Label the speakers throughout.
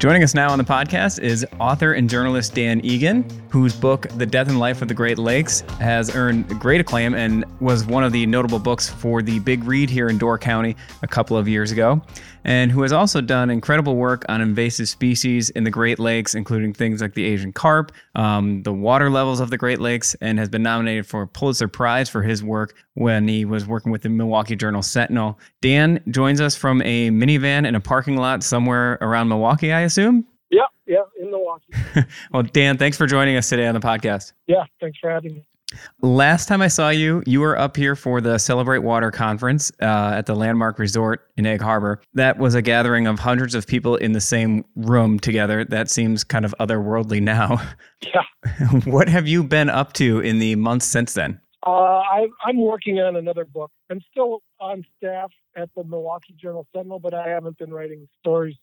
Speaker 1: Joining us now on the podcast is author and journalist Dan Egan, whose book, The Death and Life of the Great Lakes, has earned great acclaim and was one of the notable books for the Big Read here in Door County a couple of years ago, and who has also done incredible work on invasive species in the Great Lakes, including things like the Asian carp, um, the water levels of the Great Lakes, and has been nominated for a Pulitzer Prize for his work when he was working with the Milwaukee Journal Sentinel. Dan joins us from a minivan in a parking lot somewhere around Milwaukee, I assume?
Speaker 2: Yeah, yeah, in Milwaukee.
Speaker 1: well, Dan, thanks for joining us today on the podcast.
Speaker 2: Yeah, thanks for having me.
Speaker 1: Last time I saw you, you were up here for the Celebrate Water conference uh, at the Landmark Resort in Egg Harbor. That was a gathering of hundreds of people in the same room together. That seems kind of otherworldly now.
Speaker 2: Yeah.
Speaker 1: what have you been up to in the months since then?
Speaker 2: Uh, I, I'm working on another book. I'm still on staff at the Milwaukee Journal Sentinel, but I haven't been writing stories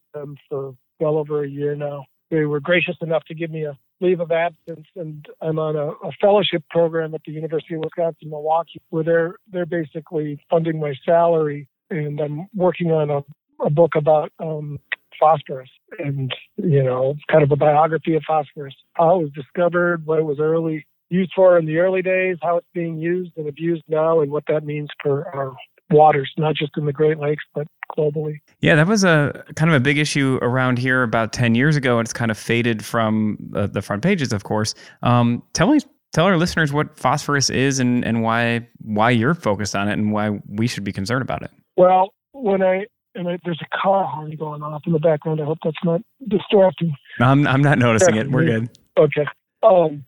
Speaker 2: for well over a year now. They were gracious enough to give me a leave of absence, and I'm on a, a fellowship program at the University of Wisconsin Milwaukee, where they're they're basically funding my salary, and I'm working on a, a book about um, phosphorus, and you know, kind of a biography of phosphorus, how it was discovered, what it was early used for in the early days, how it's being used and abused now, and what that means for our waters, not just in the Great Lakes, but globally.
Speaker 1: Yeah, that was a kind of a big issue around here about 10 years ago, and it's kind of faded from uh, the front pages, of course. Um, tell me, tell our listeners what phosphorus is and, and why why you're focused on it and why we should be concerned about it.
Speaker 2: Well, when I and I, there's a car horn going off in the background. I hope that's not distracting.
Speaker 1: I'm I'm not noticing it. We're good.
Speaker 2: Okay. Um,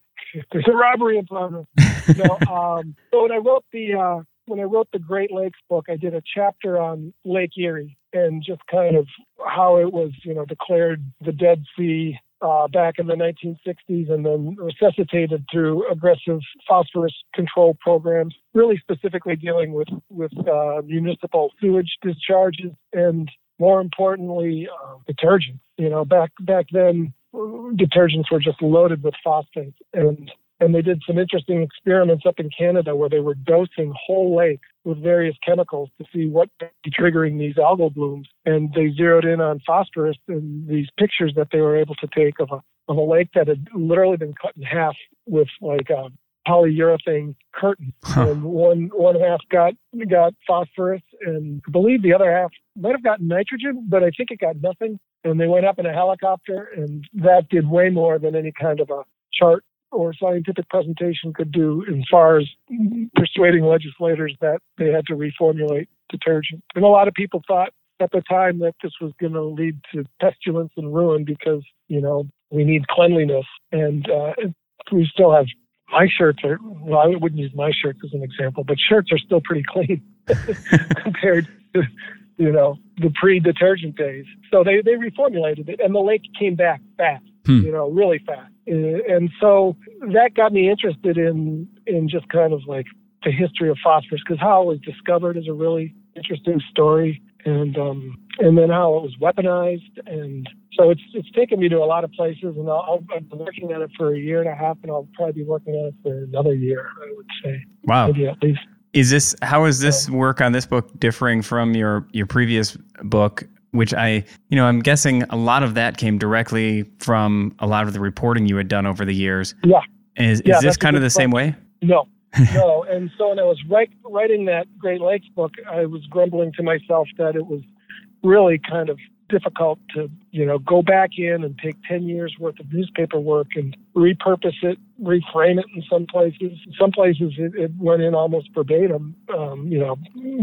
Speaker 2: there's a robbery in progress. no, um, so when I wrote the uh, when I wrote the Great Lakes book, I did a chapter on Lake Erie and just kind of how it was, you know, declared the Dead Sea uh, back in the 1960s and then resuscitated through aggressive phosphorus control programs, really specifically dealing with with uh, municipal sewage discharges and more importantly, uh, detergents. You know, back back then, detergents were just loaded with phosphates and and they did some interesting experiments up in Canada where they were dosing whole lakes with various chemicals to see what be triggering these algal blooms. And they zeroed in on phosphorus in these pictures that they were able to take of a of a lake that had literally been cut in half with like a polyurethane curtain. Huh. And one one half got got phosphorus and I believe the other half might have gotten nitrogen, but I think it got nothing. And they went up in a helicopter and that did way more than any kind of a chart or scientific presentation could do as far as persuading legislators that they had to reformulate detergent. And a lot of people thought at the time that this was going to lead to pestilence and ruin because, you know, we need cleanliness. And uh, we still have my shirts are, well, I wouldn't use my shirts as an example, but shirts are still pretty clean compared to, you know, the pre detergent days. So they, they reformulated it and the lake came back fast, hmm. you know, really fast. Uh, and so that got me interested in in just kind of like the history of phosphorus because how it was discovered is a really interesting story. And um and then how it was weaponized. And so it's it's taken me to a lot of places and I'll, I've been working on it for a year and a half and I'll probably be working on it for another year I would say.
Speaker 1: Wow.
Speaker 2: Maybe at least.
Speaker 1: Is this how is this work on this book differing from your your previous book which I, you know, I'm guessing a lot of that came directly from a lot of the reporting you had done over the years.
Speaker 2: Yeah.
Speaker 1: Is,
Speaker 2: yeah,
Speaker 1: is this kind of the same way?
Speaker 2: No, no. and so when I was write, writing that Great Lakes book, I was grumbling to myself that it was really kind of difficult to, you know, go back in and take 10 years worth of newspaper work and repurpose it, reframe it in some places. Some places it, it went in almost verbatim, um, you know,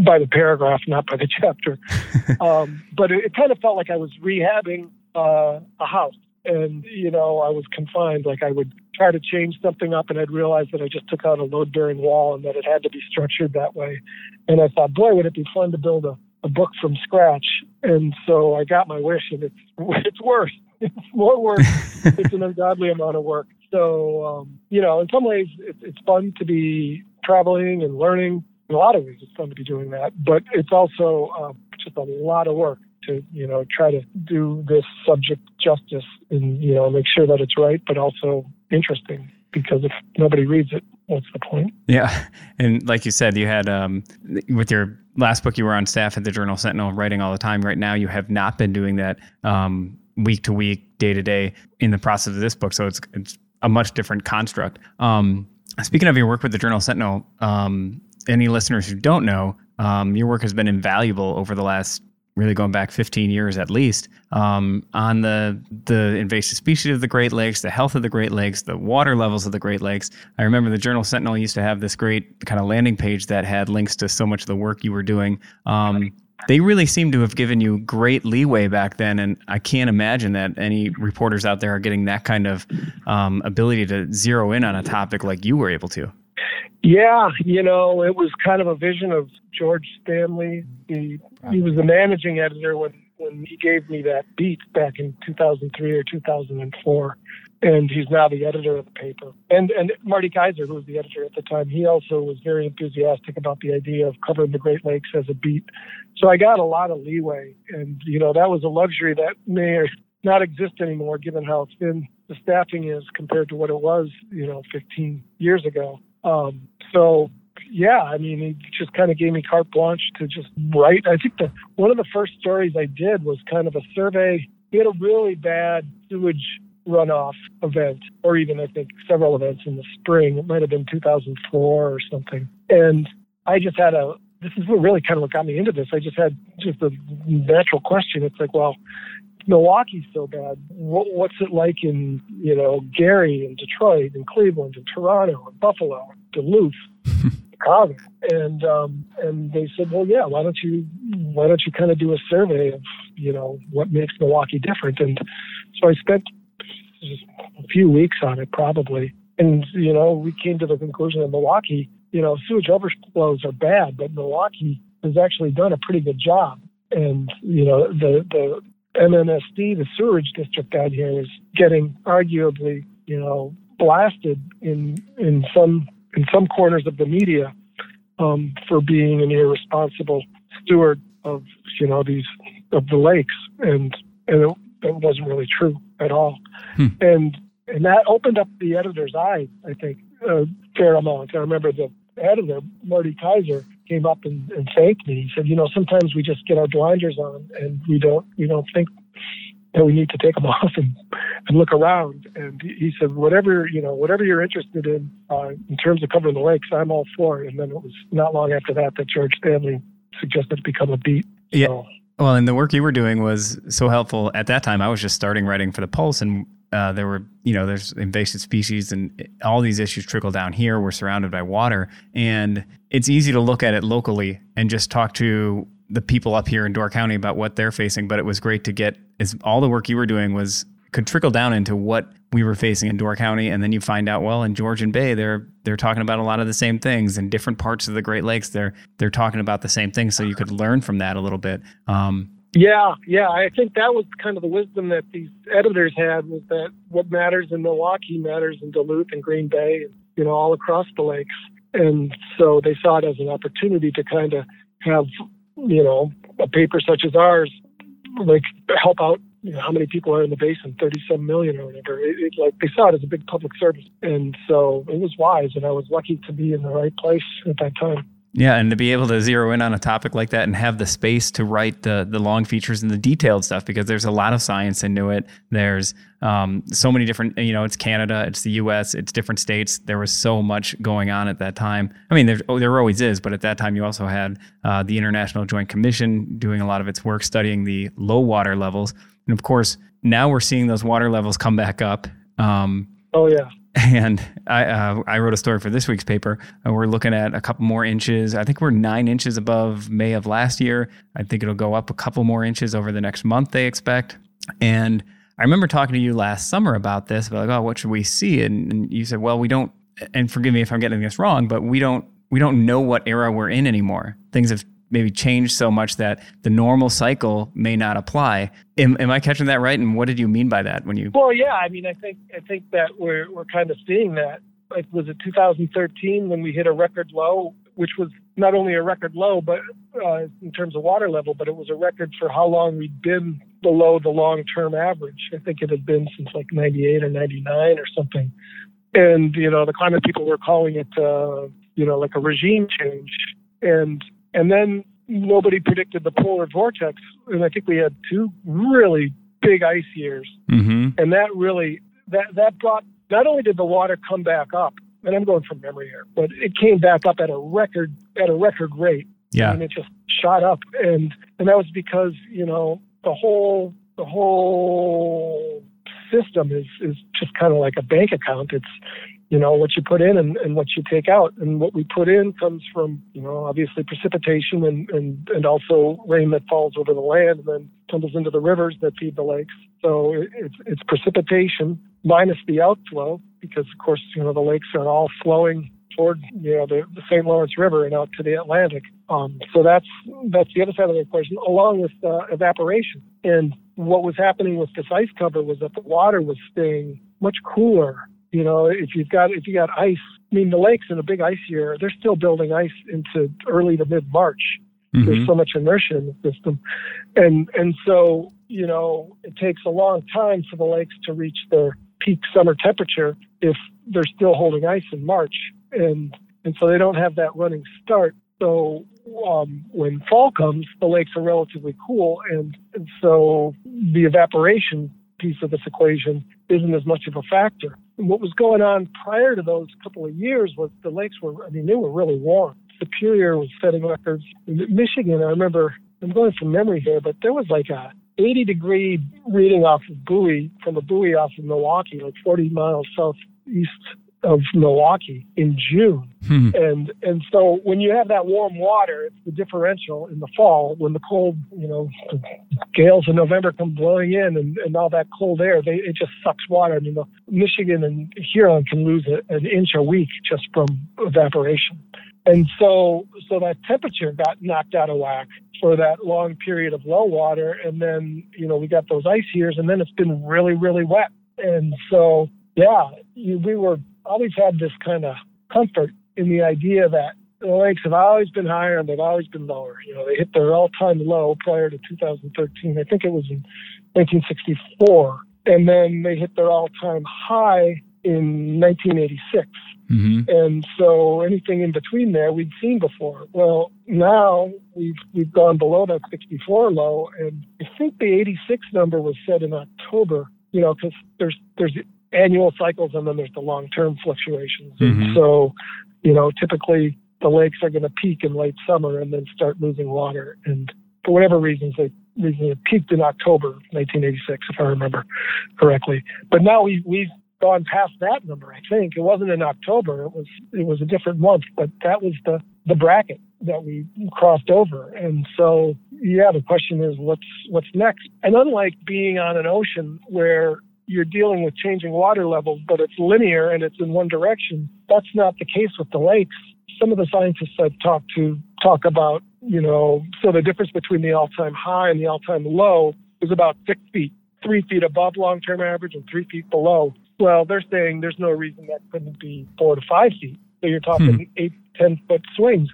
Speaker 2: by the paragraph, not by the chapter. um, but it, it, kind of felt like I was rehabbing uh, a house. And, you know, I was confined. Like I would try to change something up and I'd realize that I just took out a load bearing wall and that it had to be structured that way. And I thought, boy, would it be fun to build a a book from scratch. And so I got my wish, and it's it's worse. It's more work. it's an ungodly amount of work. So um, you know, in some ways, it's, it's fun to be traveling and learning. In a lot of ways, it's fun to be doing that, but it's also uh, just a lot of work to you know try to do this subject justice and you know make sure that it's right, but also interesting. Because if nobody reads it, what's the point?
Speaker 1: Yeah, and like you said, you had um, with your last book, you were on staff at the Journal Sentinel, writing all the time. Right now, you have not been doing that um, week to week, day to day in the process of this book. So it's it's a much different construct. Um, speaking of your work with the Journal Sentinel, um, any listeners who don't know, um, your work has been invaluable over the last really going back 15 years at least um, on the the invasive species of the Great Lakes, the health of the Great Lakes, the water levels of the Great Lakes. I remember the Journal Sentinel used to have this great kind of landing page that had links to so much of the work you were doing. Um, they really seem to have given you great leeway back then, and I can't imagine that any reporters out there are getting that kind of um, ability to zero in on a topic like you were able to.
Speaker 2: Yeah, you know, it was kind of a vision of George Stanley. He he was the managing editor when when he gave me that beat back in 2003 or 2004, and he's now the editor of the paper. And and Marty Kaiser, who was the editor at the time, he also was very enthusiastic about the idea of covering the Great Lakes as a beat. So I got a lot of leeway, and you know that was a luxury that may not exist anymore, given how thin the staffing is compared to what it was, you know, 15 years ago. Um, so yeah, I mean, he just kind of gave me carte blanche to just write. I think the one of the first stories I did was kind of a survey. We had a really bad sewage runoff event, or even I think several events in the spring. It might have been 2004 or something. And I just had a. This is what really kind of what got me into this. I just had just a natural question. It's like, well, Milwaukee's so bad. What, what's it like in you know Gary and Detroit and Cleveland and Toronto and Buffalo, and Duluth, Chicago? And um, and they said, well, yeah. Why don't you why don't you kind of do a survey of you know what makes Milwaukee different? And so I spent a few weeks on it probably, and you know we came to the conclusion that Milwaukee, you know, sewage overflows are bad, but Milwaukee has actually done a pretty good job and you know the the MMSD, the sewerage district down here, is getting arguably, you know, blasted in in some in some corners of the media um, for being an irresponsible steward of you know these of the lakes, and and it, it wasn't really true at all, hmm. and and that opened up the editor's eyes, I think, a fair amount. I remember the editor, Marty Kaiser, came up and, and thanked me. He said, you know, sometimes we just get our blinders on and we don't we don't think that we need to take them off and, and look around. And he said, whatever you know, whatever you're interested in uh, in terms of covering the lakes, I'm all for it. And then it was not long after that that George Stanley suggested it become a beat.
Speaker 1: Yeah. So, well, and the work you were doing was so helpful at that time. I was just starting writing for the Pulse, and uh, there were, you know, there's invasive species and all these issues trickle down here. We're surrounded by water. And it's easy to look at it locally and just talk to the people up here in Door County about what they're facing. But it was great to get is all the work you were doing was could trickle down into what we were facing in Door County. And then you find out, well, in Georgian Bay, they're they're talking about a lot of the same things. In different parts of the Great Lakes, they're they're talking about the same things. So you could learn from that a little bit. Um,
Speaker 2: yeah, yeah. I think that was kind of the wisdom that these editors had was that what matters in Milwaukee matters in Duluth and Green Bay, and, you know, all across the lakes. And so they saw it as an opportunity to kind of have, you know, a paper such as ours, like help out. You know, how many people are in the basin? Thirty-seven million or whatever. It, it, like they saw it as a big public service, and so it was wise. And I was lucky to be in the right place at that time.
Speaker 1: Yeah, and to be able to zero in on a topic like that and have the space to write the the long features and the detailed stuff because there's a lot of science into it. There's um, so many different, you know, it's Canada, it's the U.S., it's different states. There was so much going on at that time. I mean, there oh, there always is, but at that time you also had uh, the International Joint Commission doing a lot of its work studying the low water levels, and of course now we're seeing those water levels come back up.
Speaker 2: Um, oh yeah.
Speaker 1: And I, uh, I wrote a story for this week's paper. And we're looking at a couple more inches. I think we're nine inches above May of last year. I think it'll go up a couple more inches over the next month, they expect. And I remember talking to you last summer about this, about like, oh, what should we see? And, and you said, well, we don't, and forgive me if I'm getting this wrong, but we don't, we don't know what era we're in anymore. Things have maybe changed so much that the normal cycle may not apply. Am, am I catching that right? And what did you mean by that when you?
Speaker 2: Well, yeah, I mean, I think I think that we're we're kind of seeing that like was it 2013 when we hit a record low, which was not only a record low, but uh, in terms of water level, but it was a record for how long we'd been below the long-term average. I think it had been since like 98 or 99 or something. And you know, the climate people were calling it, uh, you know, like a regime change. And and then nobody predicted the polar vortex, and I think we had two really big ice years,
Speaker 1: Mm-hmm.
Speaker 2: and that really that that brought not only did the water come back up, and I'm going from memory here, but it came back up at a record at a record rate.
Speaker 1: Yeah.
Speaker 2: and it just shot up, and and that was because you know the whole the whole system is is just kind of like a bank account. It's you know what you put in and, and what you take out, and what we put in comes from you know obviously precipitation and and and also rain that falls over the land and then tumbles into the rivers that feed the lakes. So it, it's it's precipitation minus the outflow because of course you know the lakes are all flowing toward you know the, the St. Lawrence River and out to the Atlantic. Um, so that's that's the other side of the equation, along with uh, evaporation. And what was happening with this ice cover was that the water was staying much cooler. You know, if you've got if you got ice, I mean the lakes in a big ice year, they're still building ice into early to mid March. There's
Speaker 1: Mhm.
Speaker 2: so much inertia in the system, and and so you know it takes a long time for the lakes to reach their peak summer temperature if they're still holding ice in March, and and so they don't have that running start. So um, when fall comes, the lakes are relatively cool, and, and so the evaporation piece of this equation isn't as much of a factor. What was going on prior to those couple of years was the lakes were, I mean, they were really warm. Superior was setting records. Michigan, I remember, I'm going from memory here, but there was like a 80 degree reading off of buoy from a buoy off of Milwaukee, like 40 miles southeast of Milwaukee in June.
Speaker 1: Hmm.
Speaker 2: And and so when you have that warm water, it's the differential in the fall when the cold, you know, the gales in November come blowing in and, and all that cold air, they it just sucks water. I mean, the, Michigan and Huron can lose a, an inch a week just from evaporation. And so so that temperature got knocked out of whack for that long period of low water, and then you know we got those ice years, and then it's been really really wet. And so yeah, you, we were always had this kind of comfort in the idea that the lakes have always been higher and they've always been lower. You know, they hit their all-time low prior to 2013. I think it was in 1964, and then they hit their all-time high in 1986.
Speaker 1: hmm
Speaker 2: And so anything in between there we'd seen before. Well, now we've we've gone below that 64 low, and I think the 86 number was set in October. You know, because there's there's annual cycles and then there's the long-term fluctuations.
Speaker 1: Mhm.
Speaker 2: And so, you know, typically the lakes are going to peak in late summer and then start losing water. And for whatever reasons, they reason it peaked in October 1986, if I remember correctly. But now we we've gone past that number. I think it wasn't in October. It was it was a different month, but that was the the bracket that we crossed over. And so yeah, the question is what's what's next. And unlike being on an ocean where you're dealing with changing water levels, but it's linear and it's in one direction. That's not the case with the lakes. Some of the scientists I've talked to talk about, you know, so the difference between the all-time high and the all-time low is about six feet, three feet above long-term average and three feet below. Well, they're saying there's no reason that couldn't be four to five feet. So you're talking hmm. eight, ten foot swings.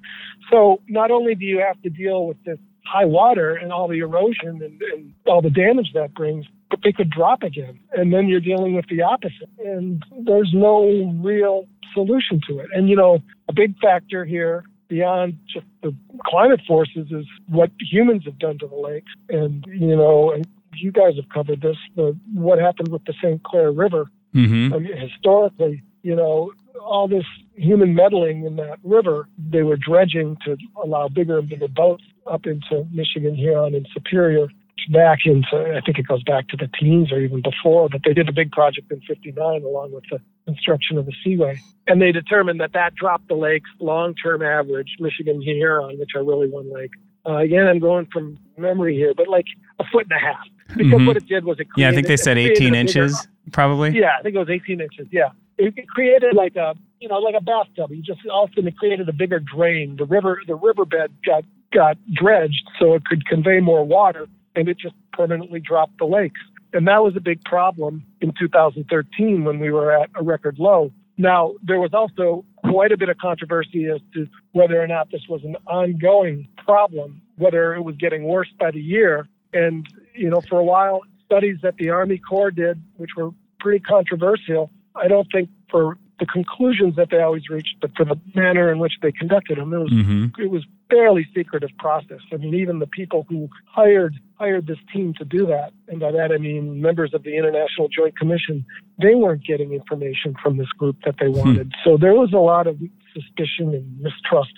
Speaker 2: So not only do you have to deal with this high water and all the erosion and, and all the damage that brings, but they could drop again. And then you're dealing with the opposite. And there's no real solution to it. And, you know, a big factor here beyond just the climate forces is what humans have done to the lakes. And, you know, and you guys have covered this, the, what happened with the St. Clair River.
Speaker 1: hmm
Speaker 2: I mean, historically, you know, all this human meddling in that river, they were dredging to allow bigger and bigger boats up into Michigan, Huron, and Superior back into, I think it goes back to the teens or even before, but they did a big project in 59 along with the construction of the seaway. And they determined that that dropped the lake's long-term average, Michigan Huron, which are really one lake. Uh, again, I'm going from memory here, but like a foot and a half. Because
Speaker 1: Mhm.
Speaker 2: what it did was it
Speaker 1: Yeah, I think they said 18
Speaker 2: a bigger-
Speaker 1: inches, probably.
Speaker 2: yeah, I think it was 18 inches. Yeah, it, it created like a you know like a bathtub. You just all of a sudden it created a bigger drain. The river the riverbed got got dredged so it could convey more water, and it just permanently dropped the lakes. And that was a big problem in 2013 when we were at a record low. Now, there was also quite a bit of controversy as to whether or not this was an ongoing problem, whether it was getting worse by the year. And, you know, for a while, studies that the Army Corps did, which were pretty controversial, I don't think for the conclusions that they always reached, but for the manner in which they conducted them, it was
Speaker 1: Mm-hmm.
Speaker 2: it was fairly secretive process. I mean, even the people who hired hired this team to do that, and by that I mean members of the International Joint Commission, they weren't getting information from this group that they hmm. wanted. So there was a lot of suspicion and mistrust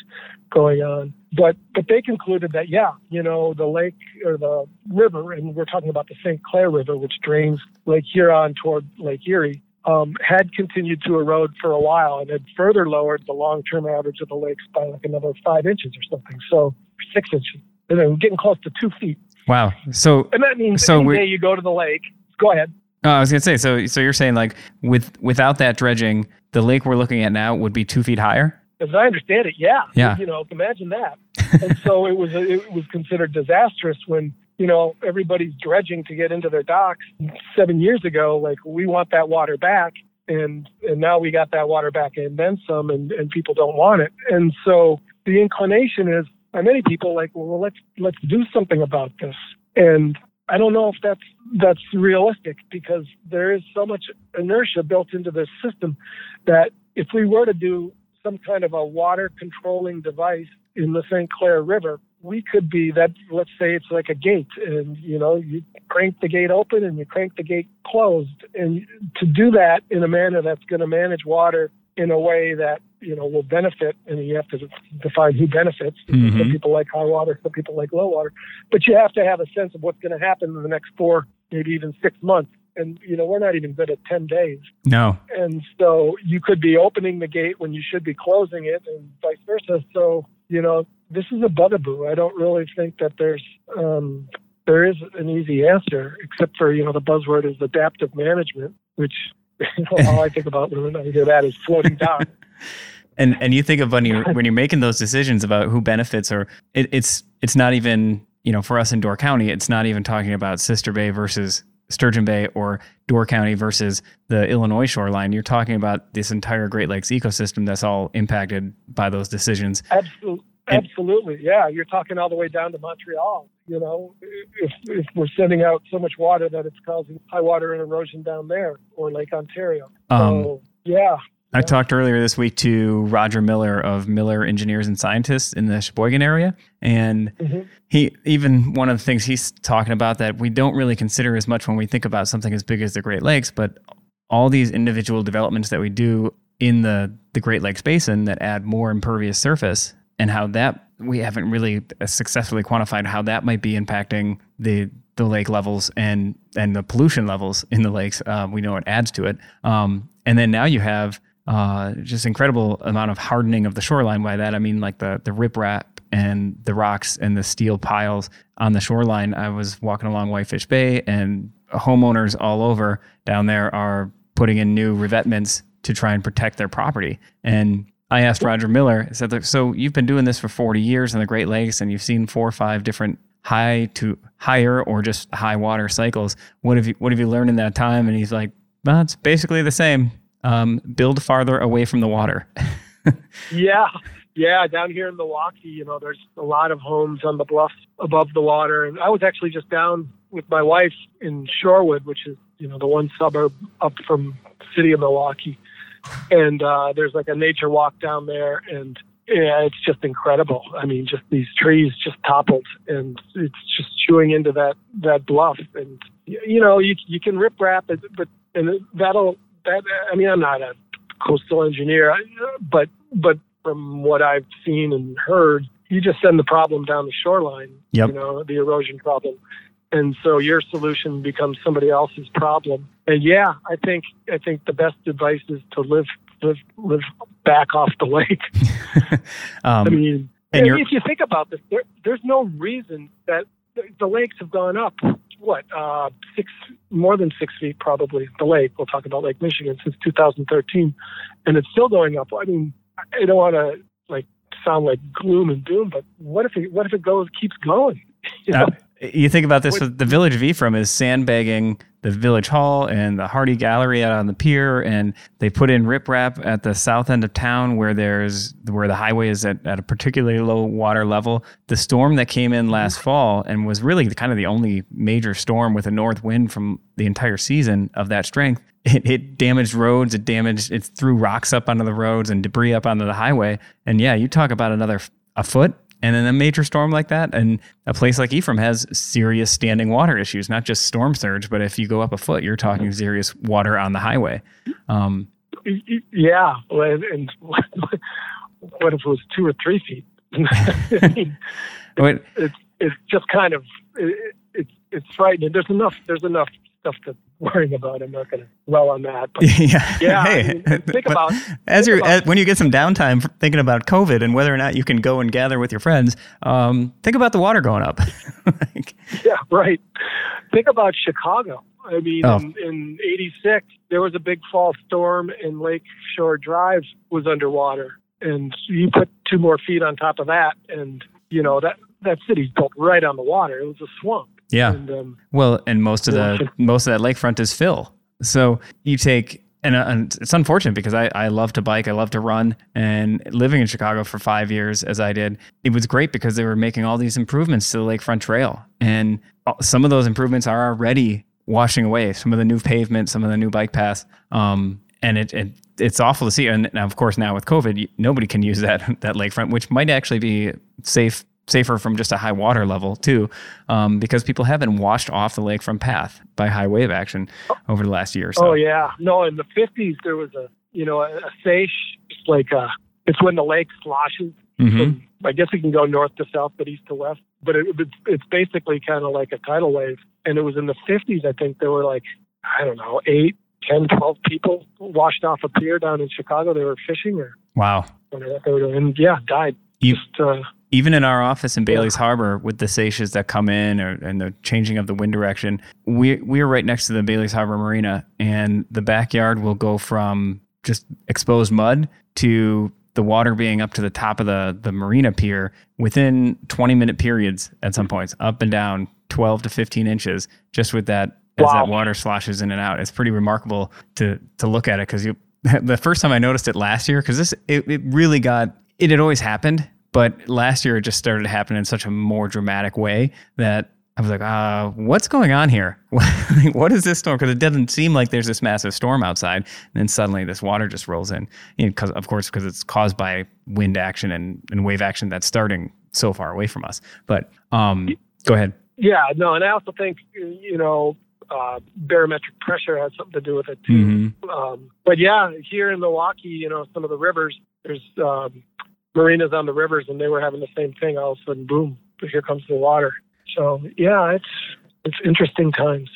Speaker 2: going on. But but they concluded that yeah, you know, the lake or the river, and we're talking about the St. Clair River, which drains Lake Huron toward Lake Erie, um, had continued to erode for a while and had further lowered the long-term average of the lakes by like another five inches or something. So six inches, and then getting close to two feet.
Speaker 1: Wow. So
Speaker 2: And that means
Speaker 1: So
Speaker 2: any day you go to the lake. Go ahead.
Speaker 1: oh, I was gonna say. So so you're saying like with without that dredging, the lake we're looking at now would be two feet higher.
Speaker 2: As I understand it, yeah.
Speaker 1: Yeah.
Speaker 2: You know, imagine that. and so it was it was considered disastrous when you know everybody's dredging to get into their docks seven years ago. Like we want that water back, and and now we got that water back and then some, and and people don't want it. And so the inclination is by many people like, well, let's let's do something about this. And I don't know if that's that's realistic because there is so much inertia built into this system that if we were to do some kind of a water controlling device in the St. Clair River, we could be that. Let's say it's like a gate, and you know, you crank the gate open and you crank the gate closed, and to do that in a manner that's going to manage water in a way that you know will benefit, and you have to define who benefits.
Speaker 1: Mhm.
Speaker 2: Some people like high water, some people like low water, but you have to have a sense of what's going to happen in the next four, maybe even six months. And you know, we're not even good at ten days.
Speaker 1: No.
Speaker 2: And so you could be opening the gate when you should be closing it and vice versa. So, you know, this is a bugaboo. I don't really think that there's um, there is an easy answer, except for, you know, the buzzword is adaptive management, which you know, all I think about when I hear that is floating down.
Speaker 1: And and you think of when you when you're making those decisions about who benefits, or it, it's it's not even you know for us in Door County, it's not even talking about Sister Bay versus Sturgeon Bay or Door County versus the Illinois shoreline. You're talking about this entire Great Lakes ecosystem that's all impacted by those decisions.
Speaker 2: Absolutely. Absolutely, yeah. You're talking all the way down to Montreal. You know, if if we're sending out so much water that it's causing high water and erosion down there, or Lake Ontario.
Speaker 1: Um,
Speaker 2: so yeah,
Speaker 1: I talked earlier this week to Roger Miller of Miller Engineers and Scientists in the Sheboygan area, and
Speaker 2: Mhm.
Speaker 1: he even one of the things he's talking about that we don't really consider as much when we think about something as big as the Great Lakes, but all these individual developments that we do in the the Great Lakes basin that add more impervious surface, and how that we haven't really successfully quantified how that might be impacting the the lake levels and and the pollution levels in the lakes. Uh, we know it adds to it, um, and then now you have uh, just incredible amount of hardening of the shoreline. By that I mean like the the riprap and the rocks and the steel piles on the shoreline. I was walking along Whitefish Bay, and homeowners all over down there are putting in new revetments to try and protect their property. And I asked Roger Miller, I said, so you've been doing this for 40 years in the Great Lakes, and you've seen four or five different high to higher or just high water cycles. What have you What have you learned in that time?" And he's like, "Well, it's basically the same. Um, build farther away from the water."
Speaker 2: Yeah, yeah. Down here in Milwaukee, you know, there's a lot of homes on the bluffs above the water, and I was actually just down with my wife in Shorewood, which is you know the one suburb up from city of Milwaukee, and uh, there's like a nature walk down there, and yeah, it's just incredible. I mean, just these trees just toppled, and it's just chewing into that that bluff, and you know, you you can riprap it, but and that'll that. I mean, I'm not a coastal engineer, but but from what I've seen and heard, you just send the problem down the shoreline.
Speaker 1: Yep.
Speaker 2: You know, the erosion problem. And so your solution becomes somebody else's problem. And yeah, I think I think the best advice is to live live live back off the lake.
Speaker 1: um,
Speaker 2: I mean,
Speaker 1: and
Speaker 2: if you think about this, there, there's no reason that the, the lakes have gone up. What uh, six more than six feet probably? The lake. We'll talk about Lake Michigan since 2013, and it's still going up. I mean, I don't want to like sound like gloom and doom, but what if it what if it goes keeps going? You know?
Speaker 1: You think about this, the village of Ephraim is sandbagging the village hall and the Hardy Gallery out on the pier, and they put in riprap at the south end of town where there's where the highway is at, at a particularly low water level. The storm that came in last fall and was really kind of the only major storm with a north wind from the entire season of that strength. It, it damaged roads. It damaged. It threw rocks up onto the roads and debris up onto the highway. And yeah, you talk about another a foot and in a major storm like that, and a place like Ephraim has serious standing water issues, not just storm surge, but if you go up a foot, you're talking serious water on the highway. Um,
Speaker 2: yeah, and what if it was two or three feet? it's, it's, it's just kind of it, it's it's frightening. There's enough there's enough stuff to worrying about. I'm not going to dwell on that. But yeah, yeah. Hey, I mean, think about
Speaker 1: as
Speaker 2: you're
Speaker 1: as, when you get some downtime thinking about COVID and whether or not you can go and gather with your friends. Um, think about the water going up.
Speaker 2: like, yeah, right. Think about Chicago. I mean, oh. in, in '86, there was a big fall storm, and Lake Shore Drive was underwater, and you put two more feet on top of that, and you know that that city's built right on the water. It was a swamp.
Speaker 1: Yeah. And, um, well, and most of the most of that lakefront is fill. So you take and, uh, and, it's unfortunate because I, I love to bike, I love to run, and living in Chicago for five years as I did, it was great because they were making all these improvements to the lakefront trail, and some of those improvements are already washing away some of the new pavement, some of the new bike paths, um, and it, it it's awful to see. And now, of course, now with COVID, nobody can use that that lakefront, which might actually be safe safer from just a high water level too, um, because people have been washed off the lake from path by high wave action over the last year or so.
Speaker 2: Oh yeah, no. In the fifties, there was a you know a, a seiche, like a, it's when the lake sloshes. Mm-hmm. I guess it can go north to south, but east to west. But it, it's basically kind of like a tidal wave. And it was in the fifties, I think there were like I don't know eight, ten, twelve people washed off a pier down in Chicago. They were fishing or
Speaker 1: wow,
Speaker 2: whatever they were doing, and yeah, died.
Speaker 1: You, Just, uh, even in our office in Baileys Harbor with the seiches that come in or, and the changing of the wind direction, we we are right next to the Baileys Harbor Marina, and the backyard will go from just exposed mud to the water being up to the top of the the marina pier within 20 minute periods at some points, up and down 12 to 15 inches, just with that as that water sloshes in and out. It's pretty remarkable to to look at it because you the first time I noticed it last year because this it, it really got it had always happened but last year it just started to happen in such a more dramatic way that I was like, uh, what's going on here? what is this storm? Because it doesn't seem like there's this massive storm outside. And then suddenly this water just rolls in. You know, of course, because it's caused by wind action and, and wave action that's starting so far away from us. But um, go ahead.
Speaker 2: Yeah, no. And I also think, you know, uh, barometric pressure has something to do with it too. Mm-hmm. Um, but yeah, here in Milwaukee, you know, some of the rivers, there's um, marinas on the rivers, and they were having the same thing. All of a sudden, boom! Here comes the water. So yeah, it's it's interesting times.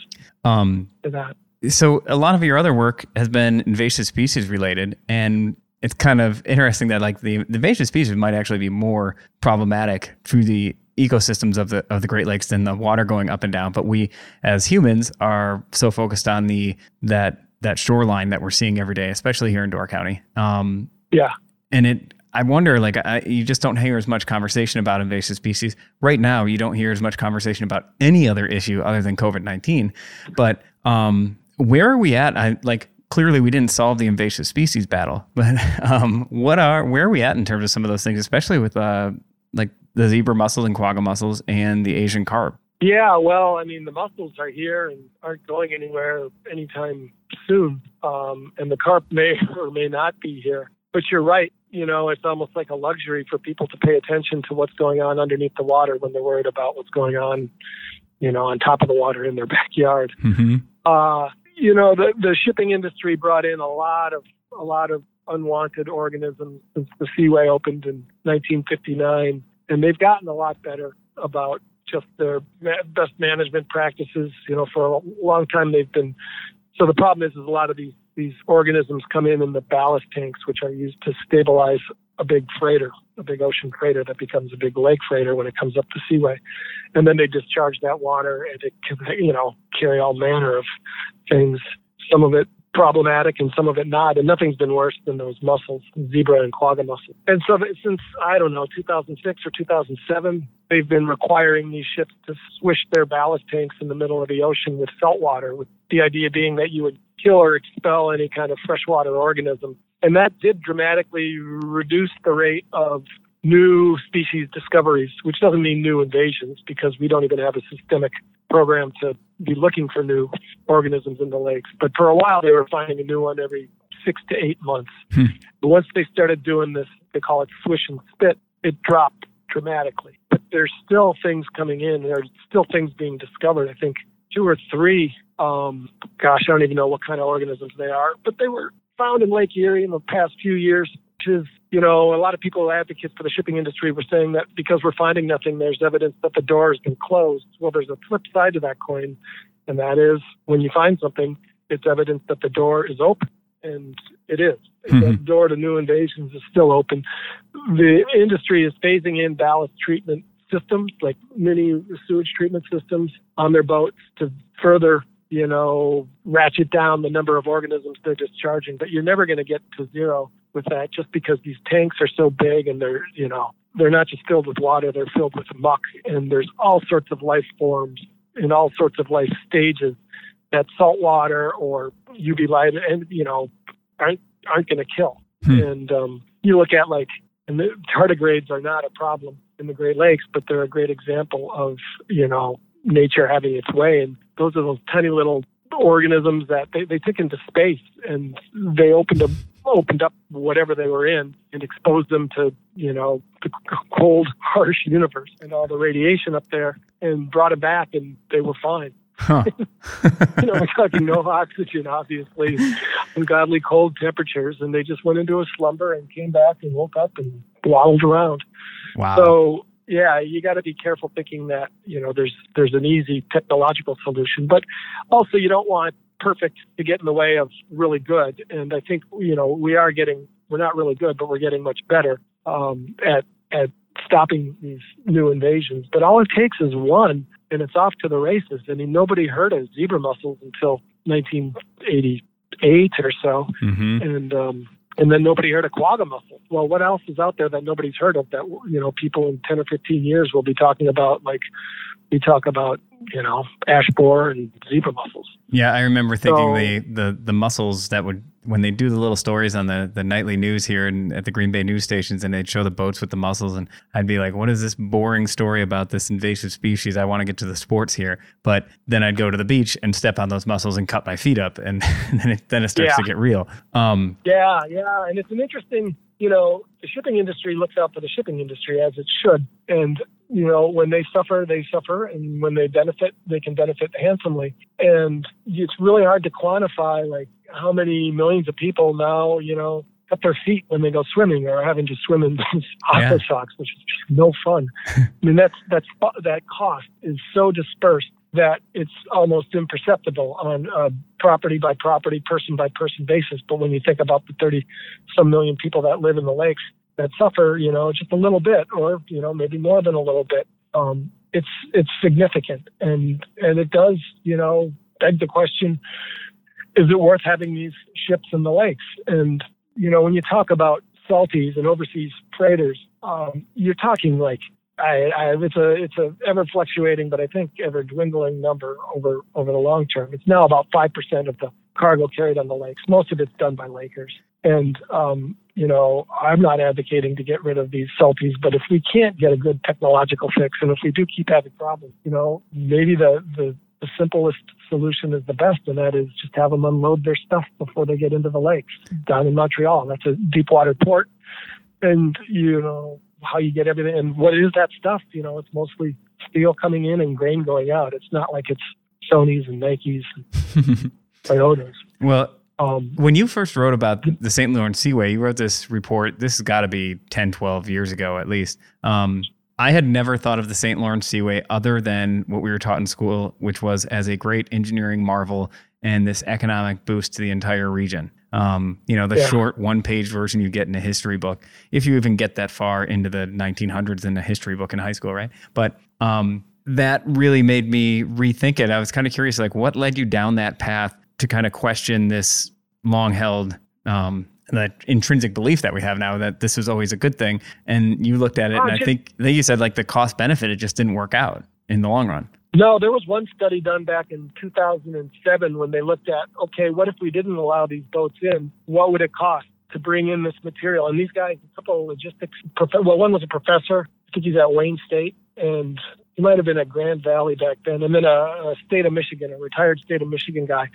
Speaker 2: Um, that.
Speaker 1: So a lot of your other work has been invasive species related, and it's kind of interesting that like the, the invasive species might actually be more problematic through the ecosystems of the of the Great Lakes than the water going up and down. But we as humans are so focused on the that that shoreline that we're seeing every day, especially here in Door County. Um,
Speaker 2: yeah,
Speaker 1: and it I wonder, like, I, you just don't hear as much conversation about invasive species right now. You don't hear as much conversation about any other issue other than COVID nineteen. But um, where are we at? I like clearly we didn't solve the invasive species battle, but um, what are where are we at in terms of some of those things, especially with uh, like the zebra mussels and quagga mussels and the Asian carp?
Speaker 2: Yeah, well, I mean, the mussels are here and aren't going anywhere anytime soon, um, and the carp may or may not be here. But you're right you know, it's almost like a luxury for people to pay attention to what's going on underneath the water when they're worried about what's going on, you know, on top of the water in their backyard. Mm-hmm. Uh, you know, the the shipping industry brought in a lot of a lot of unwanted organisms since the seaway opened in 1959, and they've gotten a lot better about just their best management practices. You know, for a long time they've been. So the problem is, is a lot of these these organisms come in in the ballast tanks, which are used to stabilize a big freighter, a big ocean freighter that becomes a big lake freighter when it comes up the seaway. And then they discharge that water and it can, you know, carry all manner of things. Some of it problematic and some of it not. And nothing's been worse than those mussels, zebra and quagga mussels. And so since, I don't know, 2006 or 2007, they've been requiring these ships to swish their ballast tanks in the middle of the ocean with salt water, with the idea being that you would kill or expel any kind of freshwater organism. And that did dramatically reduce the rate of new species discoveries, which doesn't mean new invasions because we don't even have a systemic program to be looking for new organisms in the lakes. But for a while, they were finding a new one every six to eight months. Hmm. But once they started doing this, they call it swish and spit, it dropped dramatically. But there's still things coming in. There's still things being discovered. I think two or three, um, gosh, I don't even know what kind of organisms they are, but they were found in Lake Erie in the past few years, is you know, a lot of people, advocates for the shipping industry, were saying that because we're finding nothing, there's evidence that the door has been closed. Well, there's a flip side to that coin, and that is when you find something, it's evidence that the door is open, and it is. Mm-hmm. The door to new invasions is still open. The industry is phasing in ballast treatment systems, like mini sewage treatment systems, on their boats to further you know, ratchet down the number of organisms they're discharging, but you're never going to get to zero with that just because these tanks are so big and they're, you know, they're not just filled with water, they're filled with muck and there's all sorts of life forms in all sorts of life stages that salt water or UV light and, you know, aren't, aren't going to kill. Hmm. And um, you look at like, and the tardigrades are not a problem in the Great Lakes, but they're a great example of, you know, nature having its way. And those are those tiny little organisms that they, they took into space and they opened up opened up whatever they were in and exposed them to you know the cold harsh universe and all the radiation up there and brought it back and they were fine. Huh. you know we're talking no oxygen obviously ungodly cold temperatures and they just went into a slumber and came back and woke up and waddled around.
Speaker 1: Wow.
Speaker 2: So yeah, you got to be careful thinking that you know there's there's an easy technological solution, but also you don't want perfect to get in the way of really good. And I think you know we are getting we're not really good, but we're getting much better um, at at stopping these new invasions. But all it takes is one, and it's off to the races. I mean, nobody heard of zebra mussels until 1988 or so, mm-hmm. and um, and then nobody heard of quagga mussels. Well, what else is out there that nobody's heard of that you know people in 10 or 15 years will be talking about? Like we talk about you know ash borer and zebra mussels.
Speaker 1: Yeah, I remember thinking so, the the the mussels that would when they do the little stories on the, the nightly news here and at the Green Bay news stations and they'd show the boats with the mussels and I'd be like, what is this boring story about this invasive species? I want to get to the sports here. But then I'd go to the beach and step on those mussels and cut my feet up and, and then, it, then it starts yeah. to get real.
Speaker 2: Um, yeah, yeah. And it's an interesting, you know, the shipping industry looks out for the shipping industry as it should. And you know, when they suffer, they suffer, and when they benefit, they can benefit handsomely. And it's really hard to quantify like how many millions of people now, you know, cut their feet when they go swimming or having to swim in those aqua yeah. shocks, which is just no fun. I mean, that's that's that cost is so dispersed that it's almost imperceptible on a property by property, person by person basis. But when you think about the 30 some million people that live in the lakes that suffer, you know, just a little bit, or you know, maybe more than a little bit, um, it's it's significant, and and it does, you know, beg the question: Is it worth having these ships in the lakes? And you know, when you talk about salties and overseas freighters, um, you're talking like I, I, it's a it's a ever fluctuating, but I think ever dwindling number over over the long term. It's now about five percent of the cargo carried on the lakes. Most of it's done by Lakers, and um, you know I'm not advocating to get rid of these salties, but if we can't get a good technological fix, and if we do keep having problems, you know maybe the the the simplest solution is the best, and that is just have them unload their stuff before they get into the lakes down in Montreal. That's a deep water port, and you know how you get everything and what is that stuff. You know, it's mostly steel coming in and grain going out. It's not like it's Sony's and Nikes and Toyotas.
Speaker 1: Well, um, when you first wrote about the St. Lawrence Seaway, you wrote this report. This has got to be 10, 12 years ago at least. Um, I had never thought of the St. Lawrence Seaway other than what we were taught in school, which was as a great engineering marvel and this economic boost to the entire region. Um, you know, the yeah. short one page version you get in a history book, if you even get that far into the 1900s in a history book in high school, right? But um, that really made me rethink it. I was kind of curious, like, what led you down that path to kind of question this long held um, that intrinsic belief that we have now that this is always a good thing. And you looked at it,
Speaker 2: Oh,
Speaker 1: and I
Speaker 2: just-
Speaker 1: think I think you said like the cost benefit, it just didn't work out in the long run.
Speaker 2: No, there was one study done back in 2007 when they looked at, okay, what if we didn't allow these boats in? What would it cost to bring in this material? And these guys, a couple of logistics, prof- well, one was a professor. I think he's at Wayne State, and he might have been at Grand Valley back then, and then a, a state of Michigan, a retired state of Michigan guy.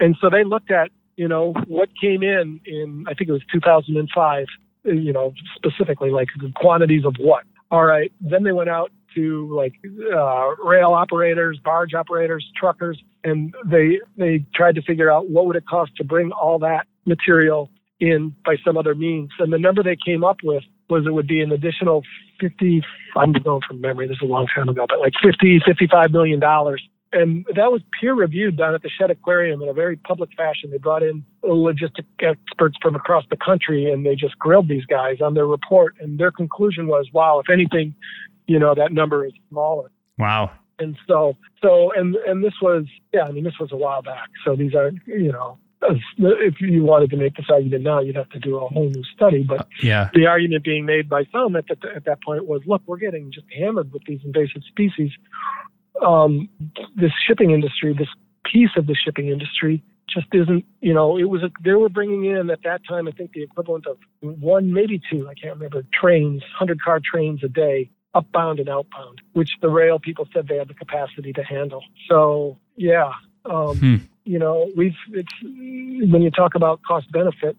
Speaker 2: And so they looked at, you know, what came in in, I think it was 2005, you know, specifically like the quantities of what. All right. Then they went out to like uh, rail operators, barge operators, truckers, and they they tried to figure out what would it cost to bring all that material in by some other means. And the number they came up with was it would be an additional 50, I'm going from memory, this is a long time ago, but like 50, 55 million dollars. And that was peer reviewed down at the Shedd Aquarium in a very public fashion. They brought in logistic experts from across the country and they just grilled these guys on their report. And their conclusion was, wow, if anything, you know, that number is smaller.
Speaker 1: Wow.
Speaker 2: And so, so, and, and this was, yeah, I mean, this was a while back. So these are, you know, if you wanted to make this argument now, you'd have to do a whole new study. But
Speaker 1: Yeah.
Speaker 2: the argument being made by some at, the, at that point was, look, we're getting just hammered with these invasive species. Um, this shipping industry, this piece of the shipping industry, just isn't. You know, it was a, they were bringing in at that time, I think the equivalent of one, maybe two, I can't remember, trains, hundred car trains a day, upbound and outbound, which the rail people said they had the capacity to handle. So yeah. Um,
Speaker 1: Hmm.
Speaker 2: You know, we've it's when you talk about cost benefit,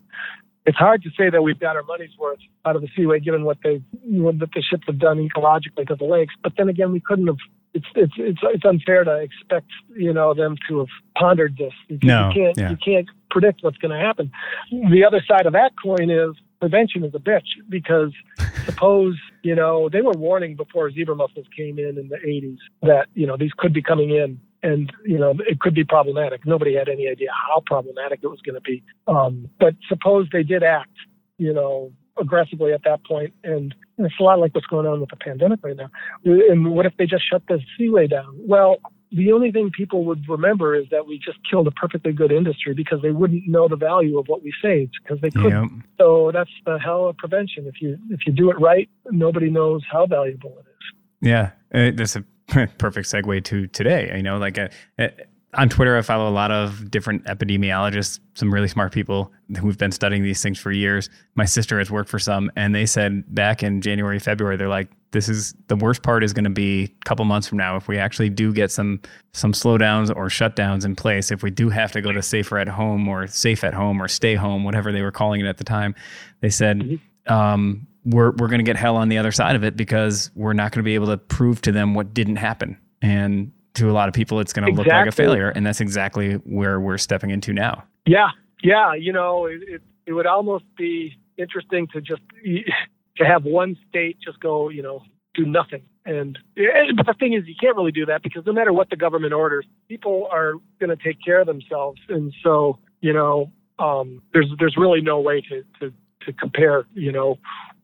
Speaker 2: it's hard to say that we've got our money's worth out of the Seaway, given what they what the ships have done ecologically to the lakes. But then again, we couldn't have. It's it's it's it's unfair to expect you know them to have pondered this. Because
Speaker 1: No,
Speaker 2: you can't
Speaker 1: yeah.
Speaker 2: you can't predict what's going to happen. The other side of that coin is prevention is a bitch because suppose you know they were warning before zebra mussels came in in the 80s that you know these could be coming in and you know it could be problematic. Nobody had any idea how problematic it was going to be. Um, but suppose they did act, you know, aggressively at that point, and it's a lot like what's going on with the pandemic right now. And what if they just shut the seaway down? Well. The only thing people would remember is that we just killed a perfectly good industry because they wouldn't know the value of what we saved because they couldn't.
Speaker 1: Yep.
Speaker 2: So that's the hell of prevention. If you if you do it right, nobody knows how valuable it is.
Speaker 1: Yeah, uh, that's a perfect segue to today. You know, like uh, uh, on Twitter, I follow a lot of different epidemiologists, some really smart people who've been studying these things for years. My sister has worked for some, and they said back in January, February, they're like, "This is the worst part is going to be a couple months from now if we actually do get some some slowdowns or shutdowns in place. If we do have to go to safer at home or safe at home or stay home, whatever they were calling it at the time, they said."
Speaker 2: Mhm.
Speaker 1: Um, we're we're going to get hell on the other side of it because we're not going to be able to prove to them what didn't happen. And to a lot of people, it's going to look like a failure. And that's exactly where we're stepping into now.
Speaker 2: Yeah, yeah. You know, it, it, it would almost be interesting to just to have one state just go, you know, do nothing. And and- but the thing is, you can't really do that because no matter what the government orders, people are going to take care of themselves. And so, you know, um, there's there's really no way to to to compare, you know,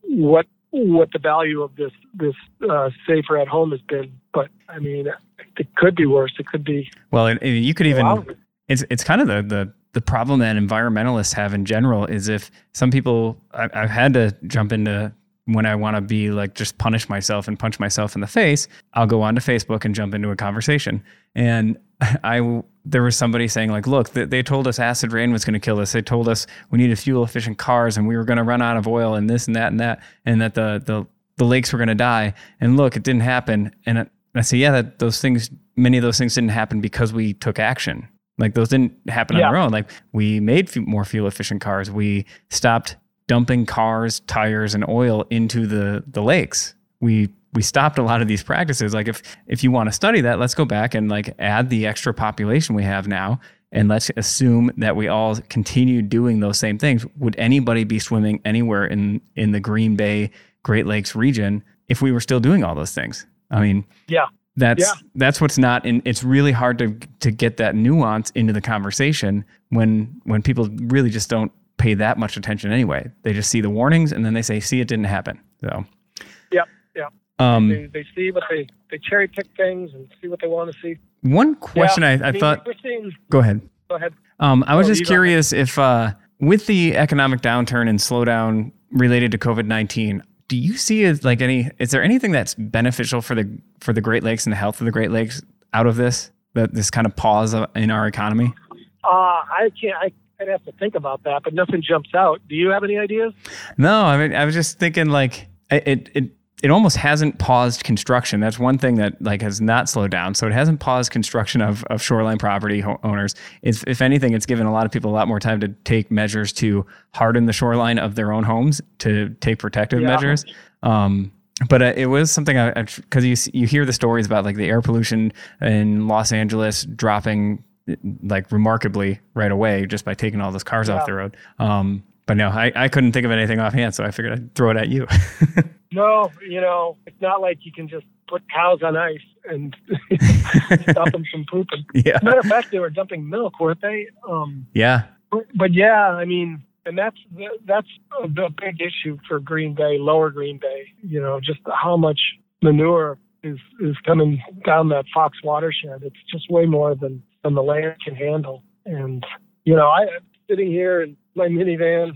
Speaker 2: what what the value of this this uh, safer at home has been. But I mean, it could be worse. It could be.
Speaker 1: Well, and, and you could even
Speaker 2: Wow.
Speaker 1: it's it's kind of the the the problem that environmentalists have in general is if some people I, I've had to jump into when I want to be like just punish myself and punch myself in the face, I'll go onto Facebook and jump into a conversation. And I there was somebody saying like, look, they, told us acid rain was going to kill us. They told us we needed fuel efficient cars and we were going to run out of oil and this and that and that and that the the the lakes were going to die. And look, it didn't happen. And I- I say, yeah, that those things, many of those things didn't happen because we took action. Like those didn't happen
Speaker 2: Yeah.
Speaker 1: on their own. Like we made fu- more fuel efficient cars. We stopped dumping cars, tires, and oil into the the lakes. We we stopped a lot of these practices. Like if if you want to study that, let's go back and like add the extra population we have now, and let's assume that we all continue doing those same things. Would anybody be swimming anywhere in in the Green Bay Great Lakes region if we were still doing all those things? I mean,
Speaker 2: Yeah.
Speaker 1: that's
Speaker 2: Yeah.
Speaker 1: that's what's not and it's really hard to to get that nuance into the conversation when when people really just don't pay that much attention anyway. They just see the warnings and then they say, "See, it didn't happen." So,
Speaker 2: Yep, yep.
Speaker 1: um,
Speaker 2: they, they see what they they cherry pick things and see what they want to see.
Speaker 1: one question
Speaker 2: Yeah,
Speaker 1: I, I
Speaker 2: mean,
Speaker 1: thought.
Speaker 2: seeing.
Speaker 1: Go ahead.
Speaker 2: Go ahead.
Speaker 1: Um, I was
Speaker 2: Oh,
Speaker 1: just curious if, uh, with the economic downturn and slowdown related to COVID nineteen, do you see like any? Is there anything that's beneficial for the for the Great Lakes and the health of the Great Lakes out of this? That this kind of pause in our economy.
Speaker 2: Uh, I can't. I, I'd have to think about that, but nothing jumps out. Do you have any ideas?
Speaker 1: No, I mean, I was just thinking like it, it, it, almost hasn't paused construction. That's one thing that like has not slowed down. So it hasn't paused construction of, of shoreline property ho- owners. If, if anything, it's given a lot of people a lot more time to take measures to harden the shoreline of their own homes to take protective
Speaker 2: Yeah.
Speaker 1: measures. Um, but uh, it was something I, because you, you hear the stories about like the air pollution in Los Angeles dropping like remarkably right away just by taking all those cars off the road. Um, but no, I, I couldn't think of anything offhand, so I figured I'd throw it at you.
Speaker 2: No, you know, it's not like you can just put cows on ice and stop them from pooping.
Speaker 1: yeah.
Speaker 2: Matter of fact, they were dumping milk, weren't they? Um,
Speaker 1: Yeah.
Speaker 2: but yeah, I mean, and that's that's the big issue for Green Bay, Lower Green Bay. You know, just how much manure is is coming down that Fox watershed. It's just way more than than the land can handle. And you know, I am sitting here in my minivan,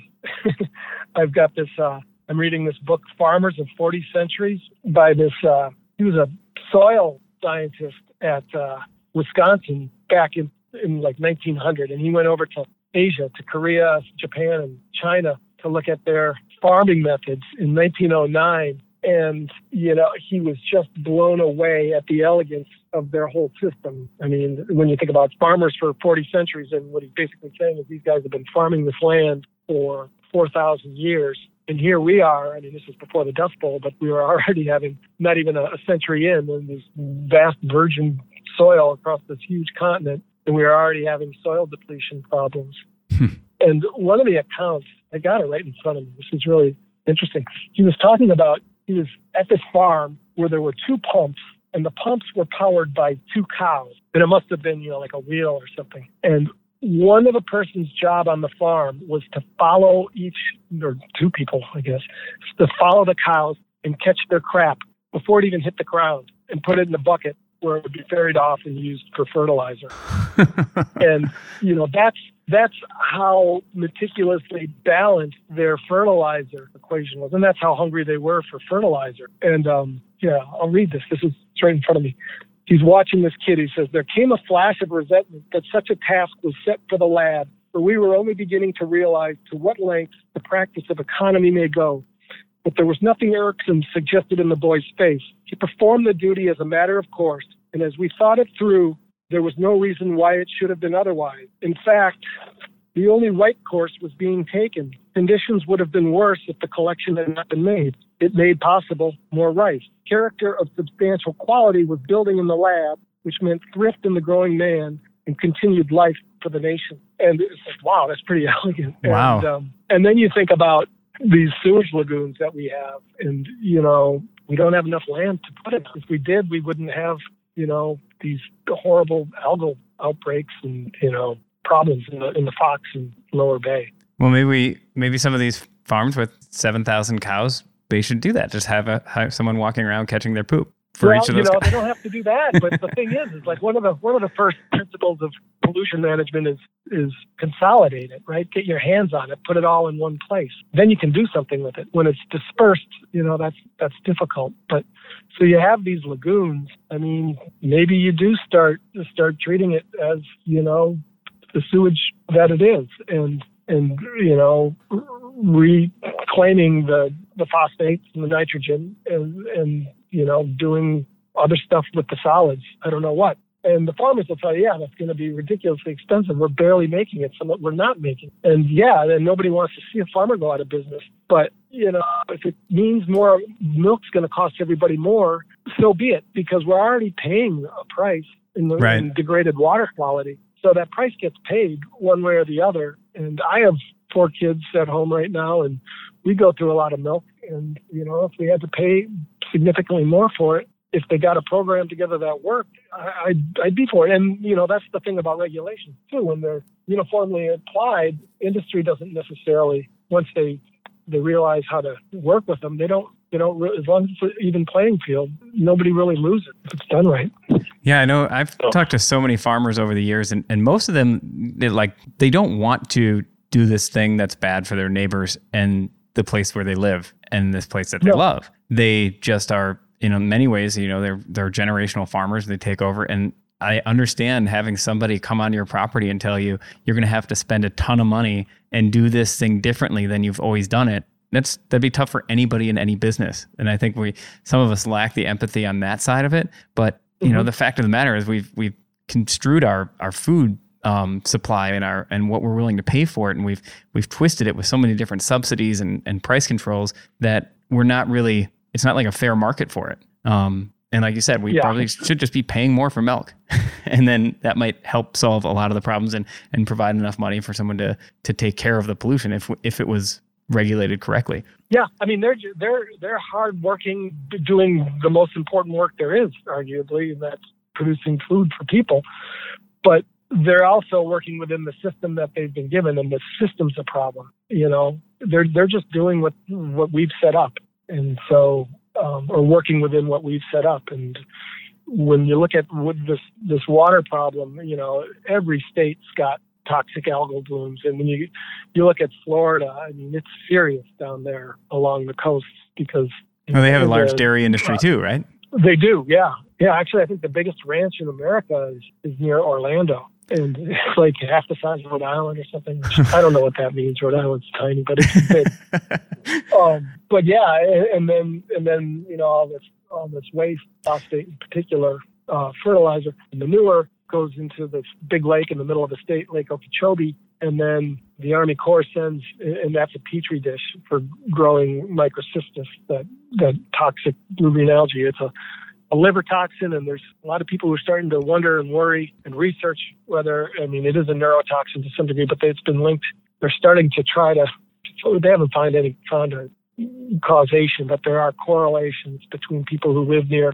Speaker 2: I've got this. uh I'm reading this book, Farmers of 40 Centuries, by this. uh He was a soil scientist at uh Wisconsin back in in like 1900, and he went over to Asia, to Korea, Japan, and China to look at their farming methods in 1909. And, you know, he was just blown away at the elegance of their whole system. I mean, when you think about farmers for 40 centuries, and what he's basically saying is these guys have been farming this land for 4,000 years. And here we are. I mean, this was before the Dust Bowl, but we were already having not even a, a century in, and this vast virgin soil across this huge continent and we were already having soil depletion problems. Hmm. and one of the accounts, I got it right in front of me. This is really interesting. He was talking about he at this farm where there were two pumps, and the pumps were powered by two cows, and it must have been you know like a wheel or something. And one of the person's job on the farm was to follow each, or two people, I guess, to follow the cows and catch their crap before it even hit the ground and put it in the bucket where it would be ferried off and used for fertilizer. and you know that's that's how meticulously balanced their fertilizer equation was, and that's how hungry they were for fertilizer. And um, yeah, I'll read this. This is it's right in front of me. He's watching this kid. He says, There came a flash of resentment that such a task was set for the lad, for we were only beginning to realize to what lengths the practice of economy may go. But there was nothing irksome suggested in the boy's face. He performed the duty as a matter of course, and as we thought it through, there was no reason why it should have been otherwise. In fact, the only right course was being taken. Conditions would have been worse if the collection had not been made. It made possible more rice. Character of substantial quality was building in the lab, which meant thrift in the growing man and continued life for the nation. And it's like, wow, that's pretty elegant.
Speaker 1: Wow.
Speaker 2: And, um, and then you think about these sewage lagoons that we have, and you know, we don't have enough land to put it. If we did, we wouldn't have, you know, these horrible algal outbreaks and you know problems in the in the Fox and Lower Bay.
Speaker 1: Well, maybe we, maybe some of these farms with seven thousand cows, they should do that. Just have a have someone walking around catching their poop for
Speaker 2: well,
Speaker 1: each of
Speaker 2: you know,
Speaker 1: cows.
Speaker 2: they don't have to do that. But the thing is, is like one of the one of the first principles of pollution management is is consolidate it, right? Get your hands on it, put it all in one place. Then you can do something with it. When it's dispersed, you know, that's that's difficult. But so you have these lagoons. I mean, maybe you do start start treating it as you know the sewage that it is, and and you know reclaiming the the phosphates and the nitrogen, and and you know doing other stuff with the solids. I don't know what. And the farmers will tell you, yeah, that's going to be ridiculously expensive. We're barely making it, so we're not making. It. And yeah, then nobody wants to see a farmer go out of business. But you know, if it means more milk's going to cost everybody more, so be it, because we're already paying a price in the
Speaker 1: Right.
Speaker 2: in degraded water quality. So that price gets paid one way or the other. And I have four kids at home right now, and we go through a lot of milk. And you know, if we had to pay significantly more for it, if they got a program together that worked, I, I'd, I'd be for it. And you know, that's the thing about regulations too. When they're uniformly applied, industry doesn't necessarily once they they realize how to work with them, they don't they don't as long as it's an even playing field, nobody really loses if it's done right.
Speaker 1: Yeah, I know. I've so. talked to so many farmers over the years, and, and most of them, they like they don't want to do this thing that's bad for their neighbors and the place where they live and this place that they no. love. They just are, in many ways, you know, they're they're generational farmers. They take over, and I understand having somebody come on your property and tell you you're going to have to spend a ton of money and do this thing differently than you've always done it. That's that'd be tough for anybody in any business. And I think we some of us lack the empathy on that side of it. But you mm-hmm. know, the fact of the matter is we've we've construed our our food um, supply and our and what we're willing to pay for it, and we've we've twisted it with so many different subsidies and, and price controls that we're not really. It's not like a fair market for it. Um, and like you said, we yeah. probably should just be paying more for milk, and then that might help solve a lot of the problems and and provide enough money for someone to to take care of the pollution if if it was regulated correctly.
Speaker 2: Yeah, I mean they're they're they're hardworking, doing the most important work there is, arguably, and that's producing food for people. But they're also working within the system that they've been given, and the system's a problem. You know, they're they're just doing what what we've set up, and so um, or working within what we've set up. And when you look at this this water problem, you know, every state's got toxic algal blooms, and when you you look at Florida, I mean, it's serious down there along the coast because
Speaker 1: well, they have a large dairy industry uh, too, right?
Speaker 2: They do, yeah, yeah. Actually, I think the biggest ranch in America is, is near Orlando, and it's like half the size of Rhode Island or something. I don't know what that means. Rhode Island's tiny, but it's big. um, but yeah, and, and, then and then you know all this all this waste, phosphate in particular, uh, fertilizer, and manure goes into this big lake in the middle of the state, Lake Okeechobee, and then the Army Corps sends, and that's a petri dish for growing microcystis, that that toxic blue green algae. It's a a liver toxin, and there's a lot of people who are starting to wonder and worry and research whether, I mean, it is a neurotoxin to some degree, but it's been linked. They're starting to try to, they haven't found any found a causation, but there are correlations between people who live near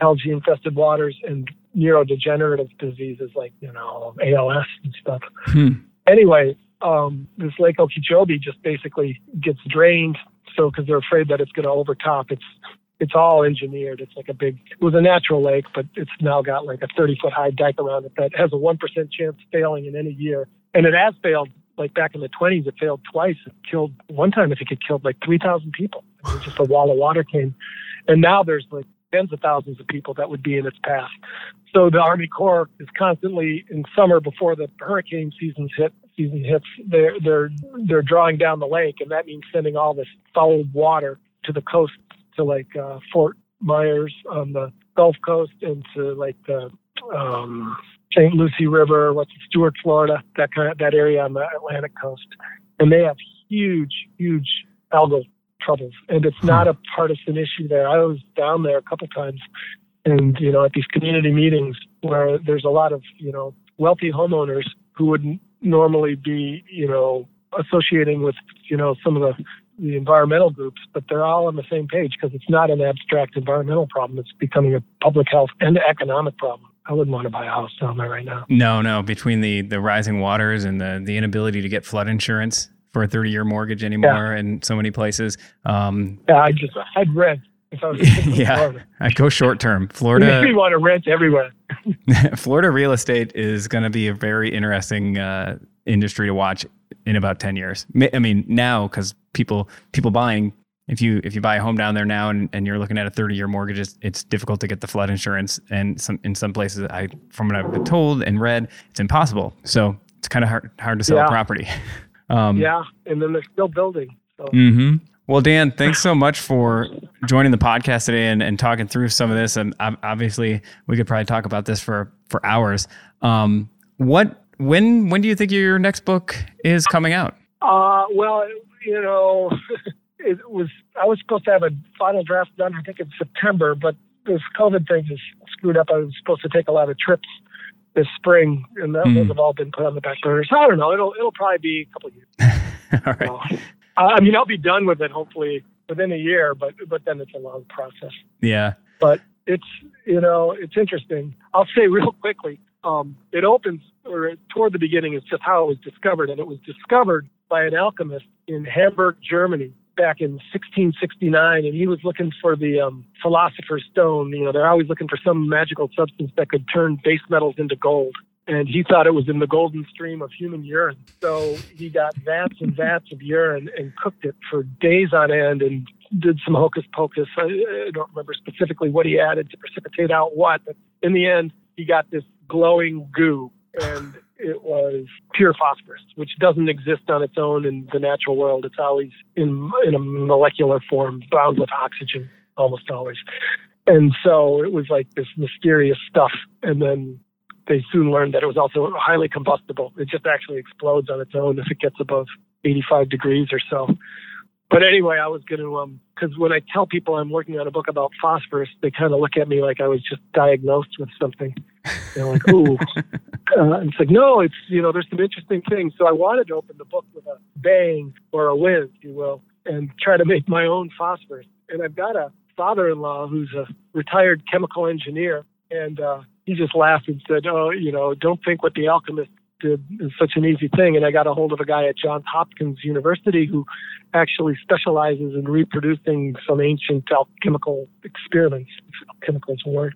Speaker 2: algae infested waters and neurodegenerative diseases like, you know, ALS and stuff. Hmm. Anyway, um, this Lake Okeechobee just basically gets drained. So, because they're afraid that it's going to overtop its it's all engineered. It's like a big, it was a natural lake, but it's now got like a 30 foot high dike around it that has a 1% chance of failing in any year. And it has failed. Like back in the 20s, it failed twice. It killed, one time I think it killed like 3,000 people. It was just a wall of water came. And now there's like tens of thousands of people that would be in its path. So the Army Corps is constantly in summer before the hurricane seasons hit season hits, they're they're they're drawing down the lake, and that means sending all this fouled water to the coast to like uh, Fort Myers on the Gulf Coast and to like the um, St. Lucie River, what's it, Stuart, Florida, that kind of that area on the Atlantic coast, and they have huge, huge algal troubles, and it's not a partisan issue there. I was down there a couple times, and you know at these community meetings where there's a lot of you know wealthy homeowners who wouldn't normally be you know associating with you know some of the the environmental groups, but they're all on the same page because it's not an abstract environmental problem. It's becoming a public health and economic problem. I wouldn't want to buy a house down there right now.
Speaker 1: No, no. Between the the rising waters and the the inability to get flood insurance for a 30 year mortgage anymore yeah. in so many places. Um,
Speaker 2: yeah, I just I'd rent.
Speaker 1: yeah, I go short term. Florida.
Speaker 2: You want to rent everywhere.
Speaker 1: Florida real estate is going to be a very interesting uh, industry to watch in about 10 years. I mean, now because people people buying if you if you buy a home down there now and, and you're looking at a 30 year mortgage it's, it's difficult to get the flood insurance and some in some places I from what I've been told and read it's impossible. So it's kind of hard hard to sell yeah. a property.
Speaker 2: Um, yeah, and then they're still building. So.
Speaker 1: Mm-hmm. Well, Dan, thanks so much for joining the podcast today and, and talking through some of this. And obviously, we could probably talk about this for for hours. Um, what when when do you think your next book is coming out?
Speaker 2: Uh, well, you know, it was I was supposed to have a final draft done I think in September, but this COVID thing has screwed up. I was supposed to take a lot of trips this spring, and that, mm. have all been put on the back burner. So I don't know. It'll it'll probably be a couple of years.
Speaker 1: all right. So,
Speaker 2: I mean, I'll be done with it hopefully within a year, but but then it's a long process.
Speaker 1: Yeah.
Speaker 2: But it's you know it's interesting. I'll say real quickly. Um, it opens or toward the beginning is just how it was discovered, and it was discovered by an alchemist in Hamburg, Germany, back in 1669, and he was looking for the um, philosopher's stone. You know, they're always looking for some magical substance that could turn base metals into gold. And he thought it was in the golden stream of human urine. So he got vats and vats of urine and cooked it for days on end and did some hocus pocus. I, don't remember specifically what he added to precipitate out what, but in the end, he got this glowing goo. And it was pure phosphorus, which doesn't exist on its own in the natural world. It's always in in a molecular form, bound with oxygen, almost always. And so it was like this mysterious stuff. And then they soon learned that it was also highly combustible. It just actually explodes on its own if it gets above 85 degrees or so. But anyway, I was going to, um, because when I tell people I'm working on a book about phosphorus, they kind of look at me like I was just diagnosed with something. They're like, ooh. uh, it's like, no, it's, you know, there's some interesting things. So I wanted to open the book with a bang or a whiz, if you will, and try to make my own phosphorus. And I've got a father in law who's a retired chemical engineer. And uh, he just laughed and said, oh, you know, don't think what the alchemist did is such an easy thing. And I got a hold of a guy at Johns Hopkins University who actually specializes in reproducing some ancient alchemical experiments. Chemicals word.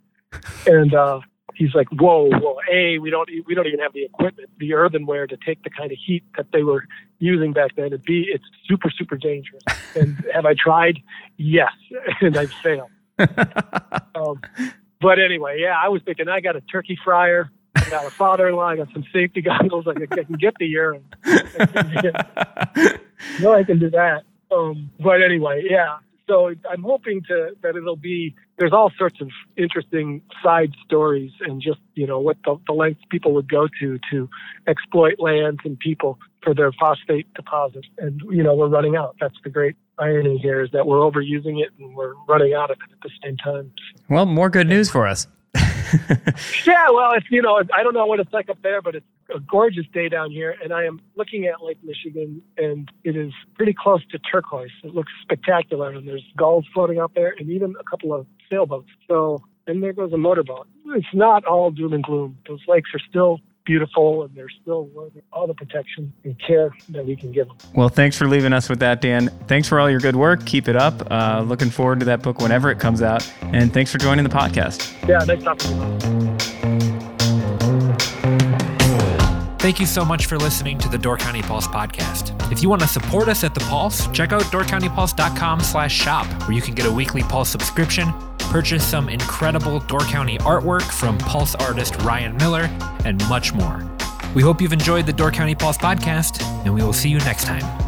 Speaker 2: And uh, he's like, whoa, whoa, a we don't we don't even have the equipment, the earthenware to take the kind of heat that they were using back then. And b it's super super dangerous. And have I tried? Yes, and I've failed. um, but anyway, yeah, I was thinking I got a turkey fryer. I got a father-in-law. I got some safety goggles. I can, I can get the urine. no, I can do that. Um, but anyway, yeah so I'm hoping to that it'll be there's all sorts of interesting side stories and just you know what the, the lengths people would go to to exploit lands and people for their phosphate deposits and you know we're running out that's the great irony here is that we're overusing it and we're running out of it at the same time
Speaker 1: well more good news for us
Speaker 2: yeah, well, it's you know, I don't know what it's like up there, but it's a gorgeous day down here, and I am looking at Lake Michigan, and it is pretty close to turquoise. It looks spectacular, and there's gulls floating out there, and even a couple of sailboats. So, and there goes a motorboat. It's not all doom and gloom. Those lakes are still beautiful and they're still worthy all the protection and care that we can give them.
Speaker 1: Well, thanks for leaving us with that, Dan. Thanks for all your good work. Keep it up. Uh, looking forward to that book whenever it comes out. And thanks for joining the podcast.
Speaker 2: Yeah, nice talking to you.
Speaker 3: Thank you so much for listening to the Door County Pulse podcast. If you want to support us at the Pulse, check out doorcountypulse.com slash shop, where you can get a weekly Pulse subscription purchase some incredible Door County artwork from Pulse artist Ryan Miller, and much more. We hope you've enjoyed the Door County Pulse podcast, and we will see you next time.